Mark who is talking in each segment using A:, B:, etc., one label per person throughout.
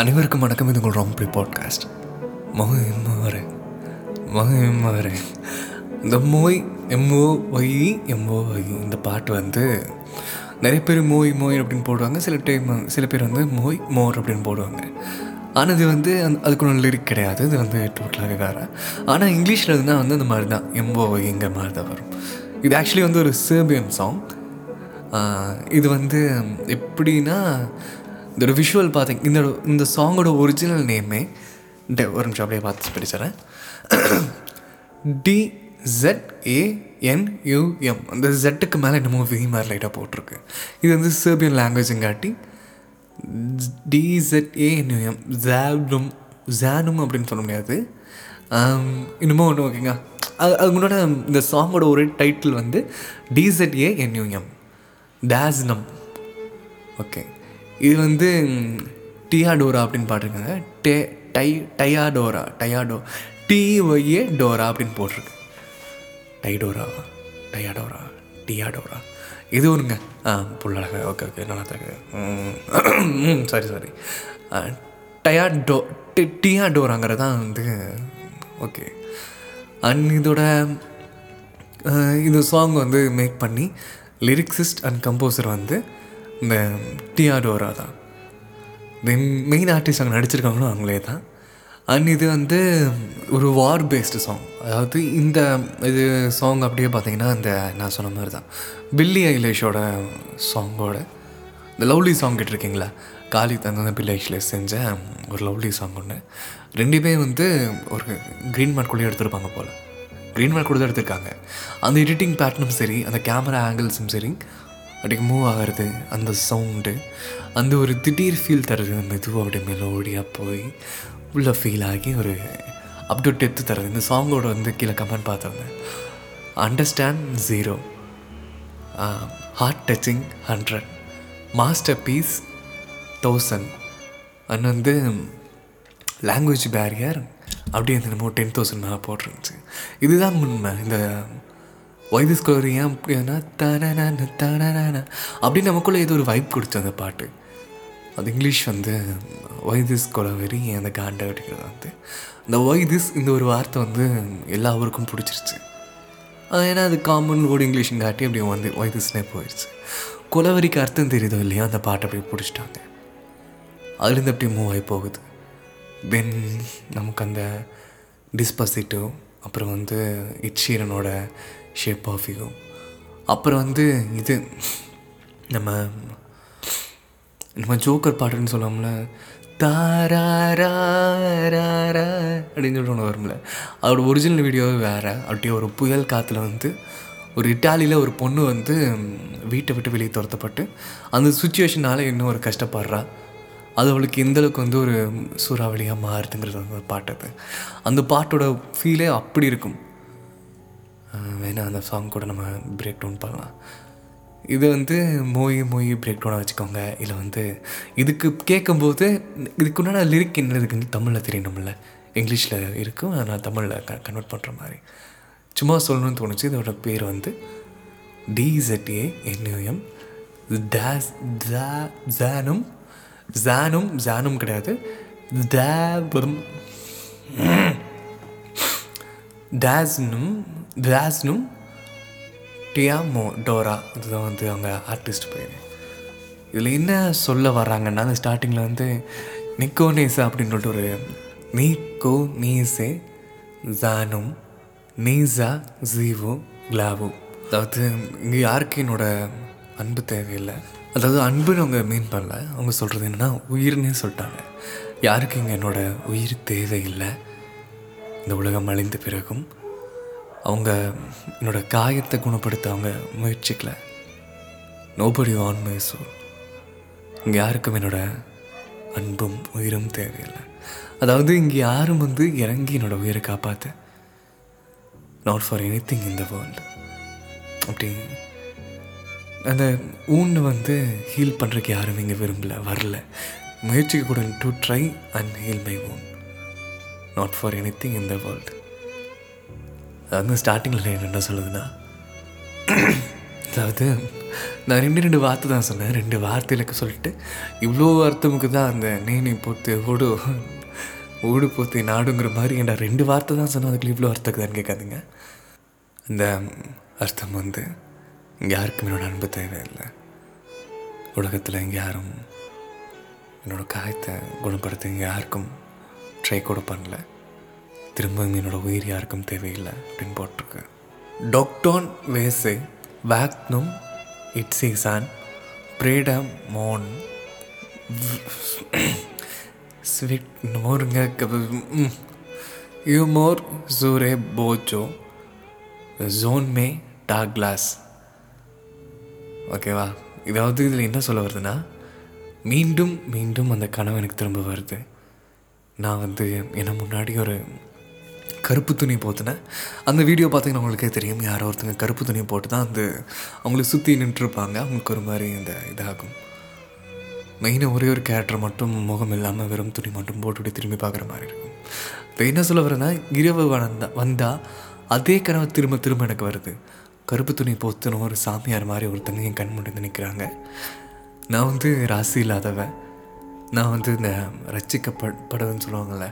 A: அனைவருக்கும் வணக்கம். இது உங்கள் ரொம்ப பாட்காஸ்ட் மக எம்மாறு மக எம்மாறு இந்த மோய் M O Y M O Y இந்த பாட்டு வந்து நிறைய பேர் மோய் மோய் அப்படின்னு போடுவாங்க. சில டைம் சில பேர் வந்து மோய் மோர் அப்படின்னு போடுவாங்க. ஆனால் இது வந்து அந் அதுக்கு ஒன்றும் லிரிக் கிடையாது. இது வந்து டோட்டலாக வேறு. ஆனால் இங்கிலீஷில் இருந்தால் வந்து அந்த மாதிரி தான். எம்போ ஒய்ங்கிற மாதிரி தான் வரும். இது ஆக்சுவலி வந்து ஒரு சேர்பியன் சாங் இது வந்து எப்படின்னா இந்த ஒரு விஷுவல் பார்த்தீங்க இந்த இந்த சாங்கோட ஒரிஜினல் நேமே இந்த ஒரு நிமிஷம் அப்படியே பார்த்து படிச்சிடறேன். டி ஜெட் ஏஎன்யூஎம் அந்த ஜெட்டுக்கு மேலே என்னமோ வி மாதிரி லைட்டாக போட்டிருக்கு. இது வந்து சேர்பியன் லாங்குவேஜுங்காட்டி டிசெட்ஏஎன்யூஎம் ஜானும் ஜானும் அப்படின்னு சொல்ல முடியாது. Um, இன்னமும் ஒன்று ஓகேங்க அது அவங்களோட முன்னாடி இந்த சாங்கோட ஒரு டைட்டில் வந்து டிசெட்ஏஎன்யூஎம் டேஸ்னம் ஓகே இது வந்து டியாடோரா அப்படின்னு பாட்டிருக்காங்க. டே டை டயாடோரா டயாடோ டிஒய்ஏ டோரா அப்படின்னு போட்டிருக்கு. டைடோரா டயாடோரா டியாடோரா இது ஒருங்க ஆ புள்ளழக ஓகே ஓகே நல்லா தருக்கு ம் சாரி சாரி டயாடோ டி டியாடோராங்கிறது தான் வந்து ஓகே. அண்ட் இதோட இந்த சாங் வந்து மேக் பண்ணி லிரிக்ஸிஸ்ட் அண்ட் கம்போசர் வந்து இந்த டிஆர்டோரா தான் தென் மெயின் ஆர்டிஸ்ட் அங்கே நடிச்சிருக்காங்களோ அவங்களே தான். அண்ட் இது வந்து ஒரு வார் பேஸ்டு சாங் அதாவது இந்த இது சாங் அப்படியே பார்த்தீங்கன்னா இந்த நான் சொன்ன மாதிரி தான். பில்லி ஐலேஷோட சாங்கோட இந்த லவ்லி சாங் கேட்டிருக்கீங்களா? காலி தந்த பில்லி ஐலேஷ் செஞ்ச ஒரு லவ்லி சாங் ஒன்று ரெண்டுமே வந்து ஒரு க்ரீன் மார்க்குள்ளேயே எடுத்திருப்பாங்க போல். க்ரீன் மார்க் கூட தான் எடுத்திருக்காங்க. அந்த எடிட்டிங் பேட்டர்னும் சரி அந்த கேமரா ஆங்கிள்ஸும் சரி அப்படியே மூவ் ஆகிறது அந்த சவுண்டு அந்த ஒரு திடீர் ஃபீல் தருது மெதுவாக அப்படியே மெலோடியாக போய் உள்ளே ஃபீல் ஆகி ஒரு அப் டு டெத்து தருது இந்த சாங்கோட வந்து கீழே கமெண்ட் பார்த்தவங்க understand zero heart touching hundred masterpiece thousand and வந்து லாங்குவேஜ் பேரியர் அப்படியே வந்து நம்ம டென் தௌசண்ட் மேலே போட்டிருந்துச்சு. இதுதான் உண்மை. இந்த வைதிஸ் கலர் ஏன் அப்படின்னா தன தன அப்படின்னு நமக்குள்ளே ஏதோ ஒரு வைப் கொடுத்து அந்த பாட்டு. அது இங்கிலீஷ் வந்து ஒய் திஸ் கொலவெரி அந்த காண்டை அப்படிங்கிறது வந்து இந்த வைதிஸ் இந்த ஒரு வார்த்தை வந்து எல்லா ஊருக்கும் பிடிச்சிருச்சு. ஏன்னா அது காமன் வேர்டு இங்கிலீஷும் காட்டி அப்படி வந்து வைதிஸ்னே போயிடுச்சு கொலவரிக்கு அர்த்தம் தெரியுதோ இல்லையோ அந்த பாட்டை அப்படியே பிடிச்சிட்டாங்க. அதுலேருந்து அப்படியே மூவ் ஆகி போகுது. தென் நமக்கு அந்த டிஸ்பசிட்டோ அப்புறம் வந்து இச்சீரனோட ஷேப் ஆஃப் யூ அப்புறம் வந்து இது நம்ம நம்ம ஜோக்கர் பாட்டுன்னு சொல்லாமல தாரா அப்படின்னு சொல்லிட்டு ஒன்று வரும்ல அதோட ஒரிஜினல் வீடியோவே வேறு அப்படியே ஒரு புயல் காற்றுல வந்து ஒரு இட்டாலியில் ஒரு பொண்ணு வந்து வீட்டை விட்டு வெளியே துரத்தப்பட்டு அந்த சுச்சுவேஷனால் இன்னும் ஒரு கஷ்டப்படுறா அது அவளுக்கு எந்தளவுக்கு வந்து ஒரு சூறாவளியாக மாறுதுங்கிறது வந்து பாட்டு அது அந்த பாட்டோட ஃபீலே அப்படி இருக்கும் வேணால் அந்த சாங் கூட நம்ம பிரேக் டவுன் பண்ணலாம். இது வந்து மோய் மோய் பிரேக் டவுனாக வச்சுக்கோங்க. இல்லை வந்து இதுக்கு கேட்கும்போது இதுக்கு உண்டான லிரிக் என்ன இருக்குன்னு தமிழில் தெரியணும்ல. இங்கிலீஷில் இருக்கும் நான் தமிழில் க கன்வெர்ட் பண்ணுற மாதிரி. சும்மா சொல்லணும்னு தோணுச்சு. இதோட பேர் வந்து டிஇசட்ஏ என்யூஎம் டேஸ் ஜானும் ஜானும் ஜானும் கிடையாது. தேவம் டேஸ்னும் டேஸ்னும் டியாமோ டோரா இதுதான் வந்து அவங்க ஆர்டிஸ்ட் பேர். இதில் என்ன சொல்ல வர்றாங்கன்னா அந்த ஸ்டார்டிங்கில் வந்து நிக்கோனேசா அப்படின்னு சொல்லிட்டு ஒரு நீக்கோ நீசே ஜானும் நீசா ஜீவோ கிளாவோ அதாவது இங்கே யாருக்கு என்னோடய அன்பு தேவையில்லை. அதாவது அன்புன்னு அவங்க மீன் பண்ணல. அவங்க சொல்கிறது என்னென்னா உயிர்னே சொல்லிட்டாங்க. யாருக்கு இங்கே என்னோட உயிர் தேவையில்லை? இந்த உலகம் அழிந்த பிறகும் அவங்க என்னோட காயத்தை குணப்படுத்த அவங்க முயற்சிக்கல. நோபடி ஆன் மை சோல் இங்கே யாருக்கும் என்னோடய அன்பும் உயிரும் தேவையில்லை. அதாவது இங்கே யாரும் வந்து இறங்கி என்னோட உயிரை காப்பாற்ற not for anything in the world அப்படி அந்த ஊன்னு வந்து ஹீல் பண்ணுறதுக்கு யாரும் இங்கே விரும்பலை வரல. முயற்சிக்க கூட to try and heal my own not for anything in the world அது வந்து ஸ்டார்டிங்கில் என்ன சொல்லுதுன்னா அதாவது நான் ரெண்டு ரெண்டு வார்த்தை தான் சொன்னேன். ரெண்டு வார்த்தைகளுக்கு சொல்லிட்டு இவ்வளோ அர்த்தமுக்கு தான் அந்த நேனி போத்து ஓடு ஓடு போத்து நாடுங்கிற மாதிரி ஏன்டா ரெண்டு வார்த்தை தான் சொன்னேன் அதுக்குள்ள இவ்வளோ அர்த்தக்குதான்னு கேட்காதீங்க. அந்த அர்த்தம் வந்து இங்கே யாருக்கும் என்னோடய அன்பு தேவையில்லை. உலகத்தில் இங்கே யாரும் என்னோடய காயத்தை குணப்படுத்த இங்கே யாருக்கும் ட்ரை கூட பண்ணல. திரும்பவும் என்னோடய உயிர் யாருக்கும் தேவையில்லை அப்படின்னு போட்டிருக்கேன் டாக்டோன் வேசே வேக்னும் இட்ஸிசான் பிரேடம் மோன் ஸ்வீட் நோருங்க யூமோர் ஜூரே போச்சோ ஜோன் மே டாக்லாஸ் ஓகேவா இதாவது இதில் என்ன சொல்ல வருதுன்னா மீண்டும் மீண்டும் அந்த கனவு எனக்கு திரும்ப வருது. நான் வந்து என்ன முன்னாடி ஒரு கருப்பு துணி போத்தினேன் அந்த வீடியோ பார்த்தீங்கன்னா உங்களுக்கே தெரியும். யாரோ ஒருத்தங்க கருப்பு துணி போட்டு தான் அந்த அவங்கள சுற்றி நின்றுருப்பாங்க. அவங்களுக்கு ஒரு மாதிரி இந்த இதாகும். மெயினாக ஒரே ஒரு கேரக்டர் மட்டும் முகம் இல்லாமல் வெறும் துணி மட்டும் போட்டுவிட்டு திரும்பி பார்க்குற மாதிரி இருக்கும். இப்போ என்ன சொல்ல வரேன்னா இரவு வந்தா வந்தால் அதே கனவு திரும்ப திரும்ப எனக்கு வருது. கருப்பு துணி போத்துன ஒரு சாமியார் மாதிரி ஒருத்தங்க என் கண் முன்னாடி நிற்கிறாங்க நான் வந்து ராசி இல்லாதவன். நான் வந்து இந்த ரச்சிக்கப்படவுன்னு சொல்லுவாங்கள்ல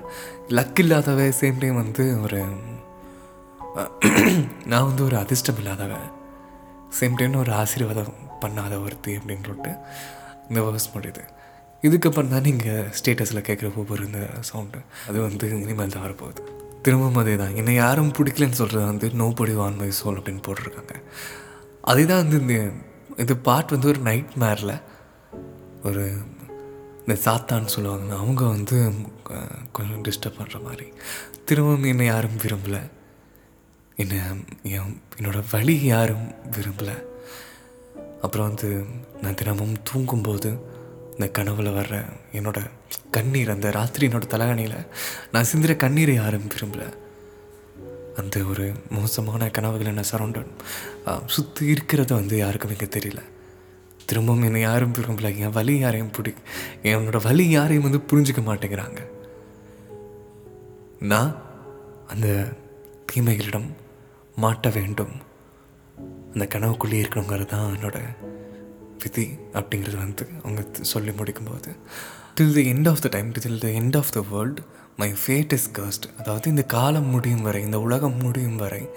A: லக் இல்லாதவ சேம் டைம் வந்து ஒரு நான் வந்து ஒரு அதிர்ஷ்டம் இல்லாதவன் சேம் டைம் ஒரு ஆசீர்வாதம் பண்ணாத ஒருத்தி அப்படின்னு சொல்லிட்டு இந்த வேர்ஸ் முடியுது இதுக்கப்புறம் தான் நீங்கள் ஸ்டேட்டஸில் கேட்குற ஒவ்வொரு இந்த சவுண்டு அது வந்து இனிமேல் தான் வரப்போகுது. திரும்பவும் அதே தான் என்னை யாரும் பிடிக்கலன்னு சொல்கிறது வந்து நோ படி வான் மை சோல் அப்படின்னு போட்டிருக்காங்க. அதே தான் வந்து இந்த இது பாட் வந்து ஒரு நைட் மேரில் ஒரு இந்த சாத்தான்னு சொல்லுவாங்க அவங்க வந்து கொஞ்சம் டிஸ்டர்ப் பண்ணுற மாதிரி. திரும்பவும் என்னை யாரும் விரும்பலை. என்னை என் என்னோட வழி யாரும் விரும்பலை. அப்புறம் வந்து நான் தினமும் தூங்கும்போது இந்த கனவுல வர்ற என்னோட கண்ணீர் அந்த ராத்திரி என்னோட தலைகணியில் நான் சிந்திர கண்ணீரை யாரும் விரும்பலை. அந்த ஒரு மோசமான கனவுகள் என்ன சரௌண்டட் சுற்றி இருக்கிறத வந்து யாருக்கும் எனக்கு தெரியல. திரும்பவும் என்னை யாரும் விரும்பல என் வழி யாரையும் பிடி என்னோட வழி யாரையும் வந்து புரிஞ்சுக்க மாட்டேங்கிறாங்க. நான் அந்த தீமைகளிடம் மாட்ட வேண்டும். அந்த கனவுக்குள்ளேயே இருக்கணுங்கிறது தான் என்னோட விதி அப்படிங்கிறது வந்து அவங்க சொல்லி முடிக்கும்போது. Till the end of the time till the end of the world my fate is cursed அதாவது இந்த காலம் முடியும் வரை இந்த உலகம் முடியும் வரை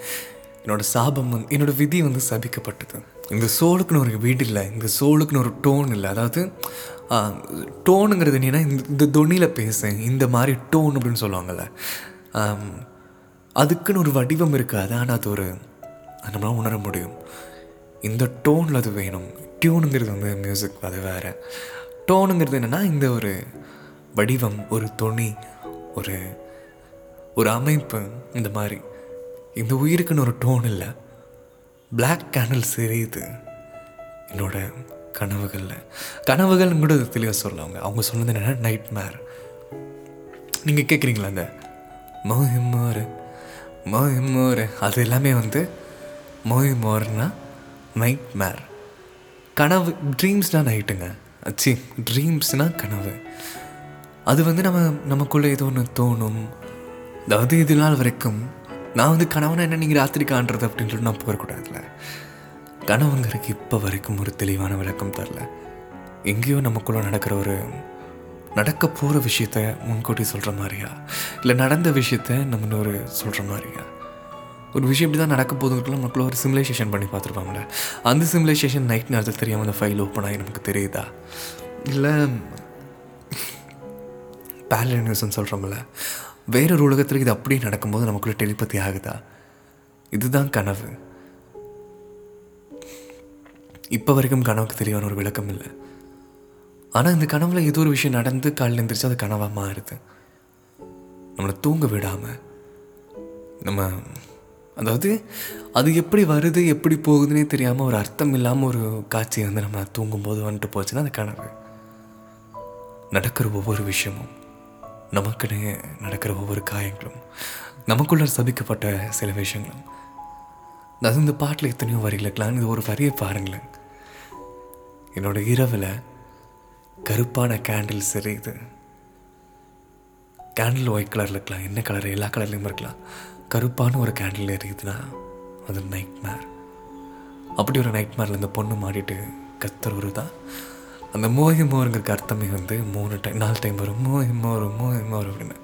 A: என்னோட சாபம் வந்து என்னோட விதி வந்து சபிக்கப்பட்டது. இந்த சோலுக்குன்னு ஒரு வீடு இல்லை இந்த சோலுக்குன்னு ஒரு டோன் இல்லை. அதாவது டோனுங்கிறது என்னென்னா இந்த இந்த தொனியில் பேசேன் இந்த மாதிரி டோன் அப்படின்னு சொல்லுவாங்கள்ல அதுக்குன்னு ஒரு வடிவம் இருக்காது ஆனால் அது ஒரு நம்மளால் உணர முடியும். இந்த டோனில் அது வேணும். டியூனுங்கிறது வந்து மியூசிக் அது வேறு. டோனுங்கிறது என்னென்னா இந்த ஒரு வடிவம் ஒரு தொனி ஒரு ஒரு அமைப்பு இந்த மாதிரி. இந்த உயிருக்குன்னு ஒரு டோன் இல்லை. பிளாக் கேண்டில்ஸ் எரியுது. என்னோட கனவுகளில். கனவுகள் கூட தெளிவாக சொல்லுவாங்க அவங்க சொன்னது என்னென்னா நைட் மேர் நீங்கள் கேட்குறீங்களா அந்த மோஹிமோர் மோஹிமோர் அது எல்லாமே வந்து மோஹிமோர்னா நைட் மேர் கனவு ட்ரீம்ஸ்னால் நைட்டுங்க அச்சி ட்ரீம்ஸ்னால் கனவு. அது வந்து நம்ம நமக்குள்ளே ஏதோ ஒன்று தோணும். அதாவது இது நாள் வரைக்கும் நான் வந்து கனவுனா என்ன நீங்கள் ராத்திரி காண்றது அப்படின்னு சொல்லி நான் போகக்கூடாதுல்ல. கனவுங்கிறதுக்கு இப்போ வரைக்கும் ஒரு தெளிவான விளக்கம் தரல. எங்கேயோ நமக்குள்ளே நடக்கிற ஒரு நடக்க போகிற விஷயத்த முன்கூட்டி சொல்கிற மாதிரியா? இல்லை நடந்த விஷயத்த நம்ம ஒரு சொல்கிற மாதிரியா? ஒரு விஷயம் இப்படி தான் நடக்க போதுக்குள்ள நமக்குள்ள ஒரு சிமுலேஷன் பண்ணி பார்த்துருப்பாங்களே அந்த சிமுலேஷன் நைட் நேரத்தில் தெரியாமல் அந்த ஃபைல் ஓப்பன் ஆகி நமக்கு தெரியுதா? இல்லை பேரலினியூஸ்ன்னு சொல்கிறோம்ல வேறொரு உலகத்தில் இது அப்படியே நடக்கும்போது நமக்குள்ளே டெலிபதி ஆகுதா? இதுதான் கனவு. இப்போ வரைக்கும் கனவுக்கு தெரியாத ஒரு விளக்கம் இல்லை. ஆனால் இந்த கனவில் ஏதோ ஒரு விஷயம் நடந்து காலில் எழுந்திரிச்சு அது கனவாக மாறுது. நம்மளை தூங்க விடாமல் நம்ம அதாவது அது எப்படி வருது எப்படி போகுதுன்னே தெரியாமல் ஒரு அர்த்தம் இல்லாமல் ஒரு காட்சி வந்து நம்ம தூங்கும்போது வந்துட்டு போச்சுன்னா அது கனவு. நடக்கிற ஒவ்வொரு விஷயமும். நமக்குன்னு நடக்கிற ஒவ்வொரு காயங்களும் நமக்குள்ள சபிக்கப்பட்ட சில விஷயங்களும். அது இந்த பாட்டில் எத்தனையோ வரிகளுக்கெல்லாம் இது ஒரு வரியை பாருங்களேன். என்னோட இரவில் கருப்பான கேண்டில் எரியுது கேண்டில் ஒயிட் கலரில் இருக்கலாம். என்ன கலர் எல்லா கலர்லேயும் இருக்கலாம். கருப்பான ஒரு கேண்டில் எரியுதுன்னா அது நைட் மேர் அப்படி ஒரு நைட் மேரில் இந்த பொண்ணு மாடிட்டு கத்துறவர் தான் அந்த மோகி மோருங்கிற அர்த்தமே வந்து மூணு டைம் நாலு டைம் வரும். மோகி மோரு மோகி மோரு அப்படின்னு.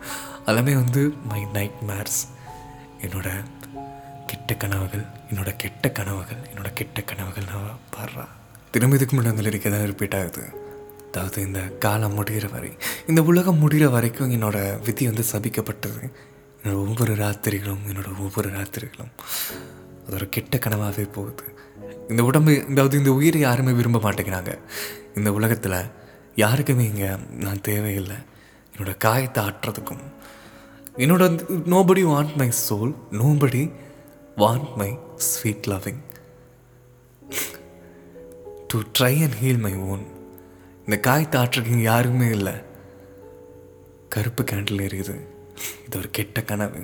A: எல்லாமே வந்து மை நைட் மேர்ஸ் என்னோட கெட்ட கனவுகள் என்னோட கெட்ட கனவுகள் என்னோட கெட்ட கனவுகள் நான் பாடுறா. திரும்ப இதுக்கு முன்னாடி அந்த லிரிக் தான் ரிப்பீட் ஆகுது. அதாவது இந்த காலம் முடிகிற வரை இந்த உலகம் முடிகிற வரைக்கும் என்னோட விதி வந்து சபிக்கப்பட்டது. என்னோடய ஒவ்வொரு ராத்திரிகளும் என்னோடய ஒவ்வொரு ராத்திரிகளும் அது ஒரு கெட்ட கனவாகவே போகுது. இந்த உடம்பு அதாவது இந்த உயிரை யாருமே விரும்ப மாட்டேங்கிறாங்க. இந்த உலகத்தில் யாருக்குமே இங்கே நான் தேவையில்லை. என்னோட காயத்தை ஆட்டுறதுக்கும் என்னோட nobody want my soul nobody want my sweet loving to try and heal my own இந்த காயத்தை ஆற்றுறதுக்கு யாருமே இல்லை. கருப்பு கேண்டில் எரியுது இது ஒரு கெட்ட கனவு.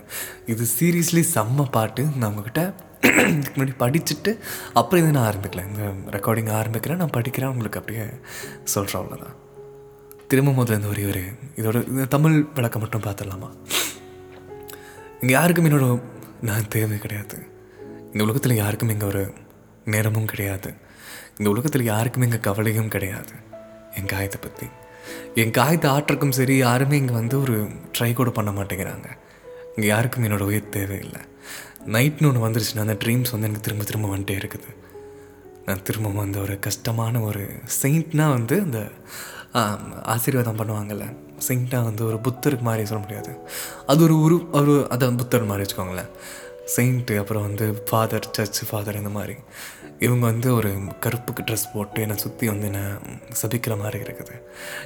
A: இது சீரியஸ்லி செம்ம பாட்டு. நான் உங்ககிட்ட இதுக்கு முன்னாடி படிச்சுட்டு அப்புறம் இதை நான் ஆரம்பிக்கல. இந்த ரெக்கார்டிங் ஆரம்பிக்கிறேன் நான் படிக்கிறேன். உங்களுக்கு அப்படியே சொல்கிறேன் அவ்வளோதான் திரும்ப முதல்ல இந்த ஒரே ஒரு இதோட இந்த தமிழ் விளக்கம் மட்டும் பார்த்துடலாமா? இங்கே யாருக்கும் என்னோட நான் தேவை கிடையாது. இந்த உலகத்தில் யாருக்கும் இங்கே ஒரு நேரமும் கிடையாது. இந்த உலகத்தில் யாருக்கும் இங்கே கவலையும் கிடையாது. என் காயத்தை பற்றி என் காயத்தை ஆற்றுக்கும் சரி யாருமே இங்கே வந்து ஒரு ட்ரை கூட பண்ண மாட்டேங்கிறாங்க. இங்கே யாருக்கும் என்னோட உயிர் தேவையில்லை. நைட்னு ஒன்று வந்துருச்சுன்னா அந்த ட்ரீம்ஸ் வந்து எனக்கு திரும்ப திரும்ப வந்துட்டே இருக்குது. நான் திரும்ப வந்து ஒரு கஷ்டமான ஒரு செயின்ட்னா வந்து அந்த ஆசீர்வாதம் பண்ணுவாங்கள்ல செயின்ட்டாக வந்து ஒரு புத்தருக்கு மாதிரி சொல்ல முடியாது. அது ஒரு உரு ஒரு அதை புத்தர் மாதிரி வச்சுக்கோங்களேன். செயின்ட்டு அப்புறம் வந்து ஃபாதர் சர்ச் ஃபாதர் இந்த மாதிரி. இவங்க வந்து ஒரு கருப்புக்கு ட்ரெஸ் போட்டு என்னை சுற்றி வந்து என்னை சபிக்கிற மாதிரி இருக்குது.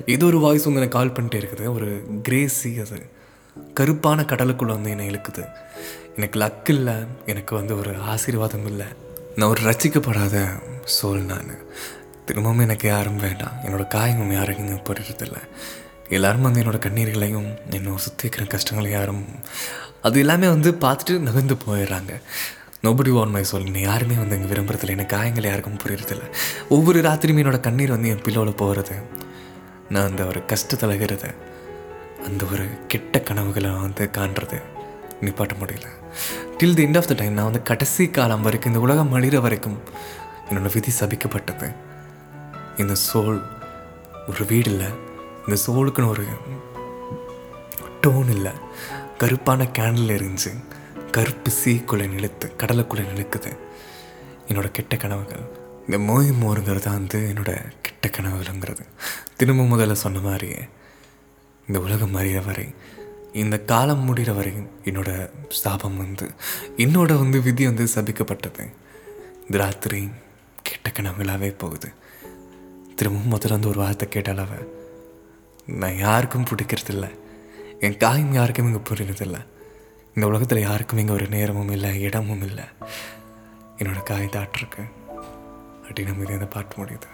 A: ஏதோ ஒரு வாய்ஸ் வந்து எனக்கு கால் பண்ணிட்டே இருக்குது. ஒரு கிரேசி அது. கருப்பான கடலுக்குள்ளே வந்து என்னை இழுக்குது. எனக்கு லக் இல்லை எனக்கு வந்து ஒரு ஆசீர்வாதம் இல்லை. நான் ஒரு ரசிக்கப்படாத சோல் நான். திரும்பவும் எனக்கு யாரும் வேண்டாம். என்னோட காயமும் யாரும் இங்கே புரியறதில்ல எல்லாரும் வந்து என்னோட கண்ணீர்களையும் என்னை சுற்றி இருக்கிற கஷ்டங்களை யாரும் அது எல்லாமே வந்து பார்த்துட்டு நகர்ந்து போயிடுறாங்க. நோபடி வான் மை சொல் நீ யாருமே வந்து இங்கே விரும்புறதில்ல. எனக்கு காயங்கள் யாருக்கும் புரியறதில்ல. ஒவ்வொரு ராத்திரியுமே என்னோடய கண்ணீர் வந்து என் பில்லோவில் போகிறது நான் அந்த ஒரு கஷ்டத்தில் அழுகிறது. அந்த ஒரு கெட்ட கனவுகளை வந்து காண்றது. நிப்பாட்ட முடியல. Till the end of the time நான் வந்து கடைசி காலம் வரைக்கும் இந்த உலகம் அழிகிற வரைக்கும் என்னோட விதி சபிக்கப்பட்டது. இந்த சோல் ஒரு வீடு இல்லை. இந்த சோலுக்குன்னு ஒரு டோன் இல்லை. கருப்பான கேண்டில் எரிஞ்சு கருப்பு சீக்குள்ளே நிலுத்து கடலுக்குள்ளே நிலுக்குது. என்னோட கெட்ட கனவுகள். இந்த மோய் மோருங்கிறது தான் வந்து என்னோட கெட்ட கனவுகள்ங்கிறது. திரும்ப முதல்ல சொன்ன மாதிரியே இந்த உலகம் அறிகிற வரை இந்த காலம் முடிகிற வரை என்னோட சாபம் வந்து என்னோட வந்து விதி வந்து சபிக்கப்பட்டது. இந்த ராத்திரி கெட்ட கனவுகளாகவே போகுது. திரும்பவும் முதல்ல வந்து ஒரு வார்த்தை கேட்டாலவ நான் யாருக்கும் பிடிக்கிறதில்ல. என் காயம் யாருக்கும் இங்கே புரியறதில்ல இந்த உலகத்தில் யாருக்கும் இங்கே ஒரு நேரமும் இல்லை இடமும் இல்லை. என்னோட காயத்தாட்டிருக்கு அப்படின்னு நம்ம இதை பாட்டு முடியுது.